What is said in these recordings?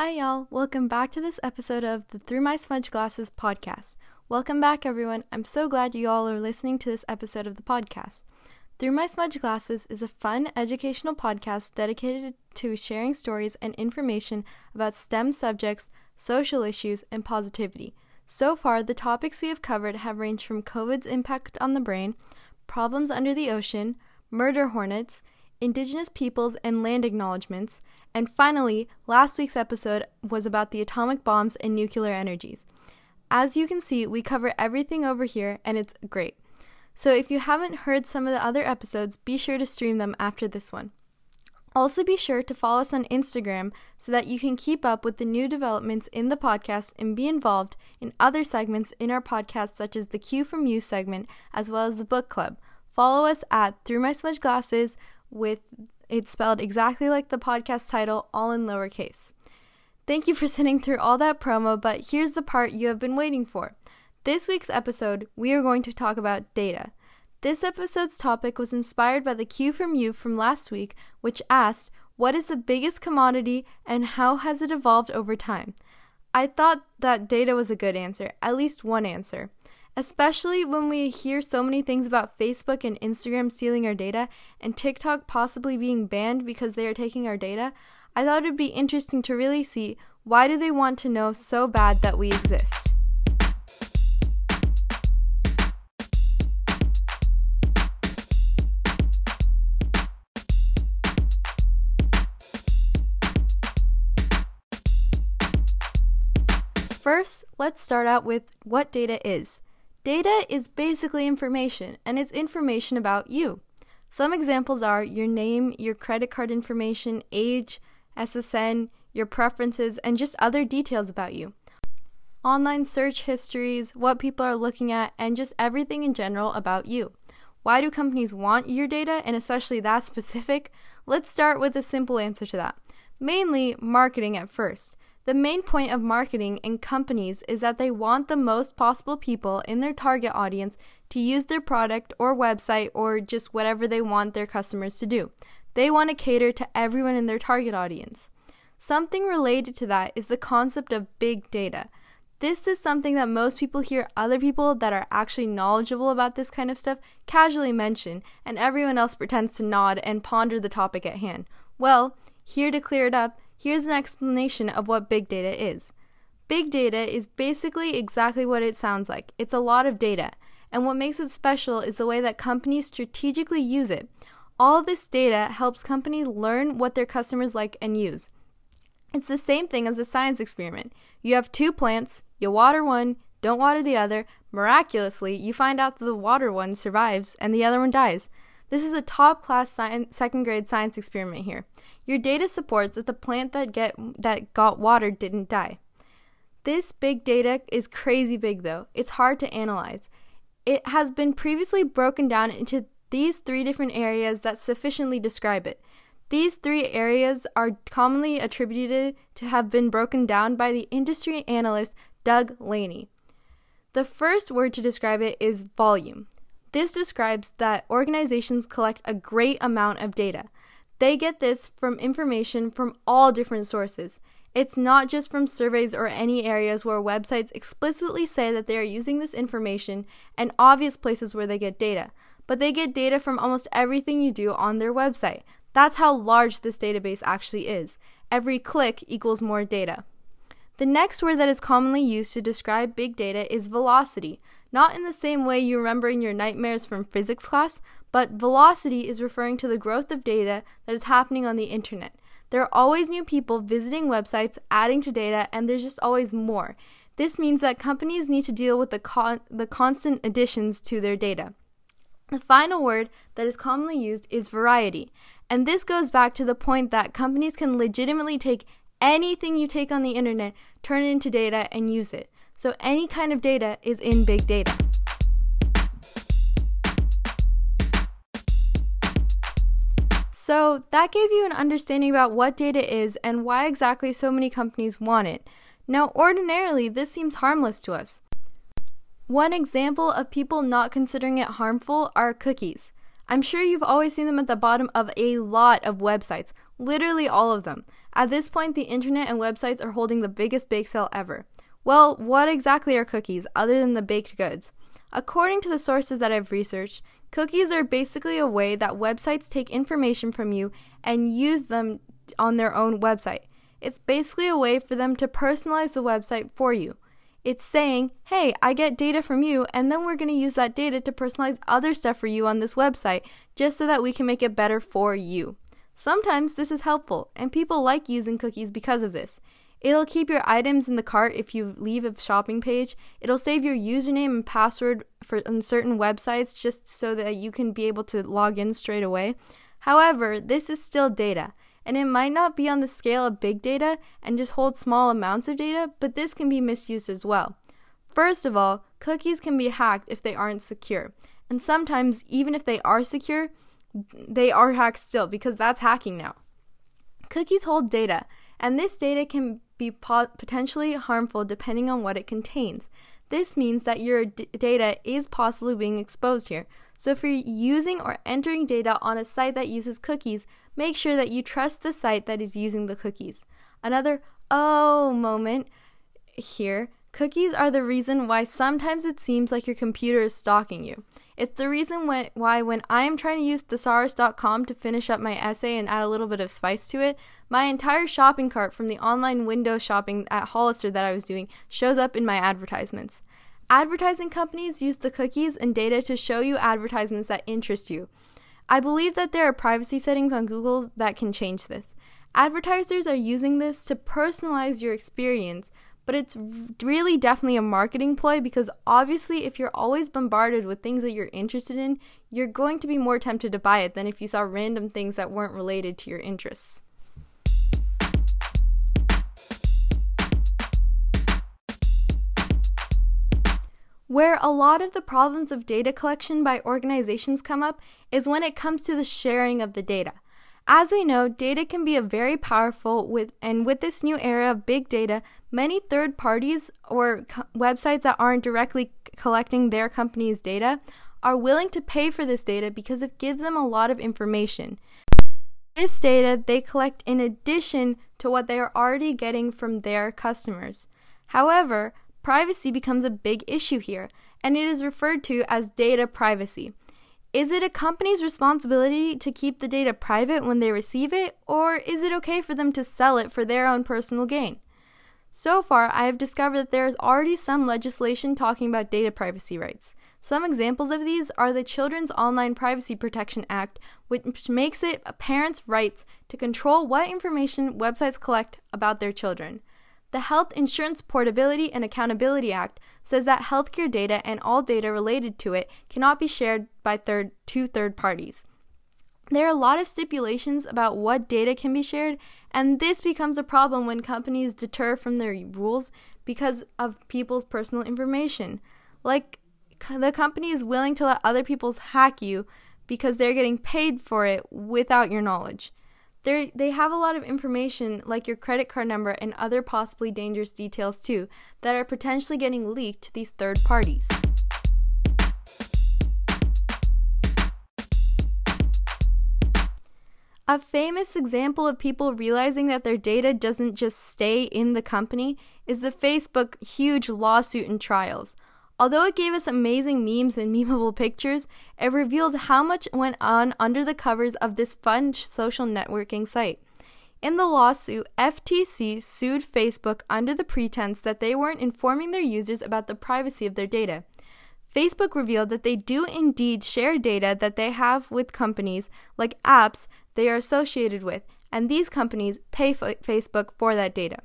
Hi, y'all. Welcome back to this episode of the Through My Smudge Glasses podcast. Welcome back, everyone. I'm so glad you all are listening to this episode of the podcast. Through My Smudge Glasses is a fun educational podcast dedicated to sharing stories and information about STEM subjects, social issues, and positivity. So far, the topics we have covered have ranged from COVID's impact on the brain, problems under the ocean, murder hornets, indigenous peoples and land acknowledgements, and finally, last week's episode was about the atomic bombs and nuclear energies. As you can see, we cover everything over here, and it's great. So if you haven't heard some of the other episodes, be sure to stream them after this one. Also, be sure to follow us on Instagram so that you can keep up with the new developments in the podcast and be involved in other segments in our podcast, such as the Q from You segment, as well as the book club. Follow us at Through My Smudge Glasses with it's spelled exactly like the podcast title, all in lowercase. Thank you for sitting through all that promo, but here's the part you have been waiting for. This week's episode, we are going to talk about data. This episode's topic was inspired by the Q from You from last week, which asked, What is the biggest commodity and how has it evolved over time? I thought that data was a good answer, at least one answer especially when we hear so many things about Facebook and Instagram stealing our data and TikTok possibly being banned because they are taking our data. I thought it would be interesting to really see why do they want to know so bad that we exist. First, let's start out with what data is. Data is basically information, and it's information about you. Some examples are your name, your credit card information, age, SSN, your preferences, and just other details about you. Online search histories, what people are looking at, and just everything in general about you. Why do companies want your data, and especially that specific? Let's start with a simple answer to that. Mainly marketing at first. The main point of marketing in companies is that they want the most possible people in their target audience to use their product or website or just whatever they want their customers to do. They want to cater to everyone in their target audience. Something related to that is the concept of big data. This is something that most people hear other people that are actually knowledgeable about this kind of stuff casually mention, and everyone else pretends to nod and ponder the topic at hand. Well, here to clear it up, Here's an explanation of what big data is. Big data is basically exactly what it sounds like it's a lot of data, and what makes it special is the way that companies strategically use it. All this data helps companies learn what their customers like and use. It's the same thing as a science experiment. You have two plants, you water one, don't water the other. Miraculously, you find out that the water one survives and the other one dies. This is a top class science, second grade science experiment here. Your data supports that the plant that get that got water didn't die. This big data is crazy big though. It's hard to analyze. It has been previously broken down into these three different areas that sufficiently describe it. These three areas are commonly attributed to have been broken down by the industry analyst Doug Laney. The first word to describe it is volume. This describes that organizations collect a great amount of data. They get this from information from all different sources. It's not just from surveys or any areas where websites explicitly say that they are using this information and obvious places where they get data, but they get data from almost everything you do on their website. That's how large this database actually is. Every click equals more data. The next word that is commonly used to describe big data is velocity, not in the same way you remember in your nightmares from physics class, but velocity is referring to the growth of data that is happening on the internet. There are always new people visiting websites, adding to data, and there's just always more. This means that companies need to deal with the, con- the constant additions to their data. The final word that is commonly used is variety. And this goes back to the point that companies can legitimately take anything you take on the internet, turn it into data, and use it. So any kind of data is in big data. So that gave you an understanding about what data is and why exactly so many companies want it. Now, ordinarily, this seems harmless to us. One example of people not considering it harmful are cookies. I'm sure you've always seen them at the bottom of a lot of websites, literally all of them. At this point, the internet and websites are holding the biggest bake sale ever. Well, what exactly are cookies other than the baked goods? According to the sources that I've researched, cookies are basically a way that websites take information from you and use them on their own website. It's basically a way for them to personalize the website for you. It's saying, hey, I get data from you, and then we're going to use that data to personalize other stuff for you on this website just so that we can make it better for you. Sometimes this is helpful, and people like using cookies because of this. It'll keep your items in the cart if you leave a shopping page. It'll save your username and password for on certain websites just so that you can be able to log in straight away. However, this is still data, and it might not be on the scale of big data and just hold small amounts of data, but this can be misused as well. First of all, cookies can be hacked if they aren't secure. And sometimes, even if they are secure, they are hacked still because that's hacking now. Cookies hold data, and this data can be potentially harmful depending on what it contains. This means that your data is possibly being exposed here. So, if you're using or entering data on a site that uses cookies, make sure that you trust the site that is using the cookies. Another oh moment here cookies are the reason why sometimes it seems like your computer is stalking you. It's the reason why, when I am trying to use thesaurus.com to finish up my essay and add a little bit of spice to it, my entire shopping cart from the online window shopping at Hollister that I was doing shows up in my advertisements. Advertising companies use the cookies and data to show you advertisements that interest you. I believe that there are privacy settings on Google that can change this. Advertisers are using this to personalize your experience, but it's really definitely a marketing ploy because obviously, if you're always bombarded with things that you're interested in, you're going to be more tempted to buy it than if you saw random things that weren't related to your interests. Where a lot of the problems of data collection by organizations come up is when it comes to the sharing of the data. As we know, data can be a very powerful with and with this new era of big data, many third parties or co- websites that aren't directly collecting their company's data are willing to pay for this data because it gives them a lot of information. This data they collect in addition to what they are already getting from their customers. However, privacy becomes a big issue here, and it is referred to as data privacy. Is it a company's responsibility to keep the data private when they receive it, or is it okay for them to sell it for their own personal gain? So far, I have discovered that there is already some legislation talking about data privacy rights. Some examples of these are the Children's Online Privacy Protection Act, which makes it a parent's rights to control what information websites collect about their children. The Health Insurance Portability and Accountability Act says that healthcare data and all data related to it cannot be shared by third to third parties. There are a lot of stipulations about what data can be shared, and this becomes a problem when companies deter from their rules because of people's personal information. Like the company is willing to let other people hack you because they're getting paid for it without your knowledge they they have a lot of information like your credit card number and other possibly dangerous details too that are potentially getting leaked to these third parties. A famous example of people realizing that their data doesn't just stay in the company is the Facebook huge lawsuit and trials. Although it gave us amazing memes and memeable pictures, it revealed how much went on under the covers of this fun social networking site. In the lawsuit, FTC sued Facebook under the pretense that they weren't informing their users about the privacy of their data. Facebook revealed that they do indeed share data that they have with companies like apps they are associated with, and these companies pay Facebook for that data.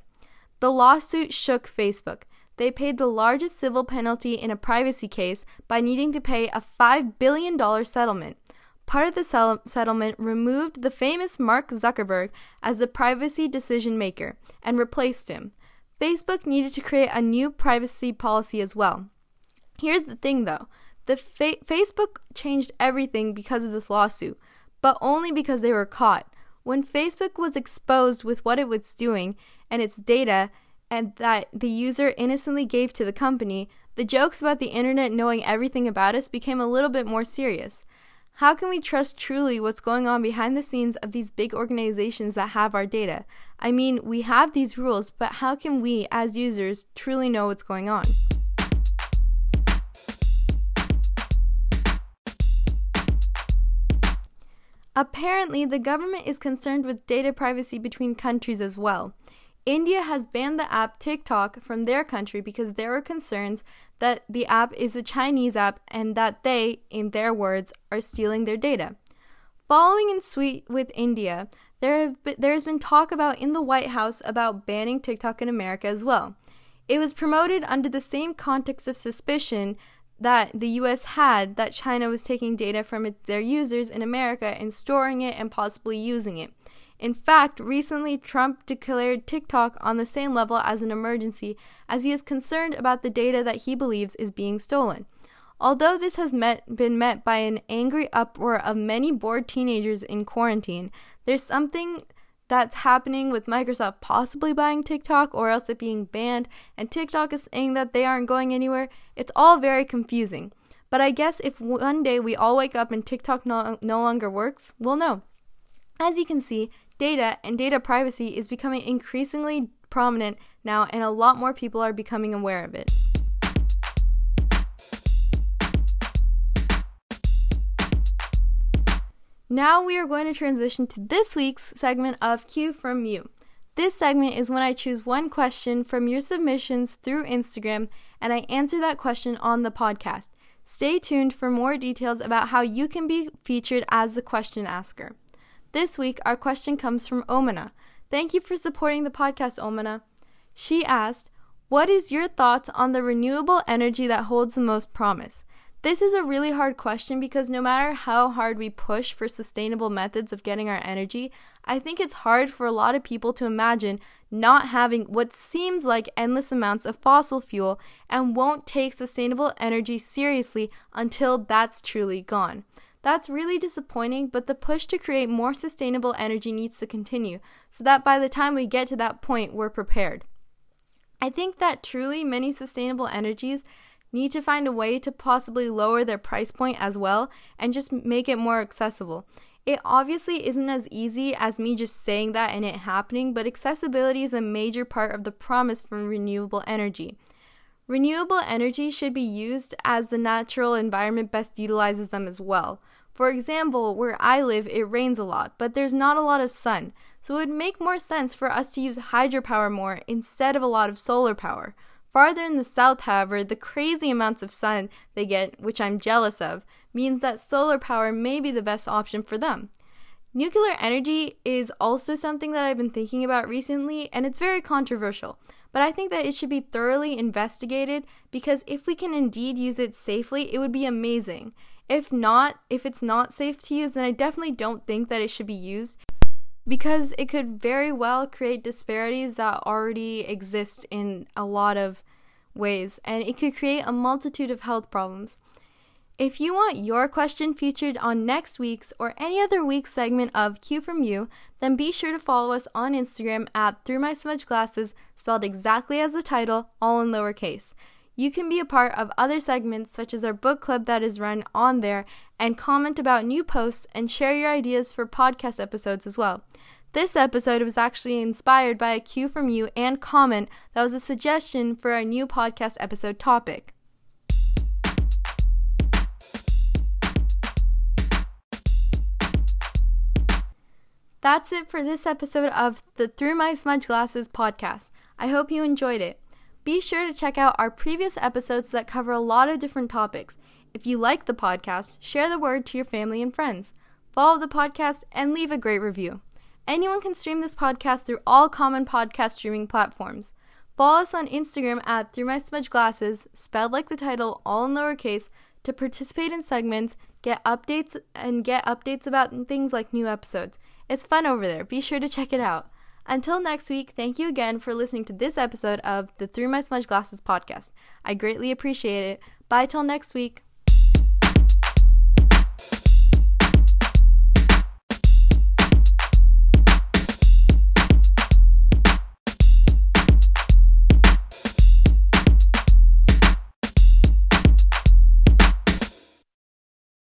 The lawsuit shook Facebook. They paid the largest civil penalty in a privacy case by needing to pay a $5 billion settlement. Part of the sell- settlement removed the famous Mark Zuckerberg as the privacy decision maker and replaced him. Facebook needed to create a new privacy policy as well. Here's the thing though the fa- Facebook changed everything because of this lawsuit, but only because they were caught. When Facebook was exposed with what it was doing and its data, and that the user innocently gave to the company, the jokes about the internet knowing everything about us became a little bit more serious. How can we trust truly what's going on behind the scenes of these big organizations that have our data? I mean, we have these rules, but how can we, as users, truly know what's going on? Apparently, the government is concerned with data privacy between countries as well. India has banned the app TikTok from their country because there are concerns that the app is a Chinese app and that they, in their words, are stealing their data. Following in suite with India, there, been, there has been talk about in the White House about banning TikTok in America as well. It was promoted under the same context of suspicion that the US had that China was taking data from it, their users in America and storing it and possibly using it. In fact, recently Trump declared TikTok on the same level as an emergency as he is concerned about the data that he believes is being stolen. Although this has met, been met by an angry uproar of many bored teenagers in quarantine, there's something that's happening with Microsoft possibly buying TikTok or else it being banned, and TikTok is saying that they aren't going anywhere. It's all very confusing. But I guess if one day we all wake up and TikTok no, no longer works, we'll know. As you can see, data and data privacy is becoming increasingly prominent now, and a lot more people are becoming aware of it. Now we are going to transition to this week's segment of Q from You. This segment is when I choose one question from your submissions through Instagram and I answer that question on the podcast. Stay tuned for more details about how you can be featured as the question asker. This week, our question comes from Omana. Thank you for supporting the podcast, Omana. She asked, What is your thoughts on the renewable energy that holds the most promise? This is a really hard question because no matter how hard we push for sustainable methods of getting our energy, I think it's hard for a lot of people to imagine not having what seems like endless amounts of fossil fuel and won't take sustainable energy seriously until that's truly gone. That's really disappointing, but the push to create more sustainable energy needs to continue so that by the time we get to that point, we're prepared. I think that truly many sustainable energies need to find a way to possibly lower their price point as well and just make it more accessible. It obviously isn't as easy as me just saying that and it happening, but accessibility is a major part of the promise for renewable energy. Renewable energy should be used as the natural environment best utilizes them as well. For example, where I live, it rains a lot, but there's not a lot of sun, so it would make more sense for us to use hydropower more instead of a lot of solar power. Farther in the south, however, the crazy amounts of sun they get, which I'm jealous of, means that solar power may be the best option for them. Nuclear energy is also something that I've been thinking about recently, and it's very controversial. But I think that it should be thoroughly investigated because if we can indeed use it safely, it would be amazing. If not, if it's not safe to use, then I definitely don't think that it should be used because it could very well create disparities that already exist in a lot of ways and it could create a multitude of health problems. If you want your question featured on next week's or any other week's segment of Q from You, then be sure to follow us on Instagram at Through My Smudge Glasses, spelled exactly as the title, all in lowercase. You can be a part of other segments such as our book club that is run on there and comment about new posts and share your ideas for podcast episodes as well. This episode was actually inspired by a Q from you and comment that was a suggestion for our new podcast episode topic. That's it for this episode of the Through My Smudge Glasses podcast. I hope you enjoyed it. Be sure to check out our previous episodes that cover a lot of different topics. If you like the podcast, share the word to your family and friends. Follow the podcast and leave a great review. Anyone can stream this podcast through all common podcast streaming platforms. Follow us on Instagram at Through My Smudge Glasses, spelled like the title, all in lowercase, to participate in segments, get updates, and get updates about things like new episodes. It's fun over there. Be sure to check it out. Until next week, thank you again for listening to this episode of the Through My Smudge Glasses podcast. I greatly appreciate it. Bye till next week.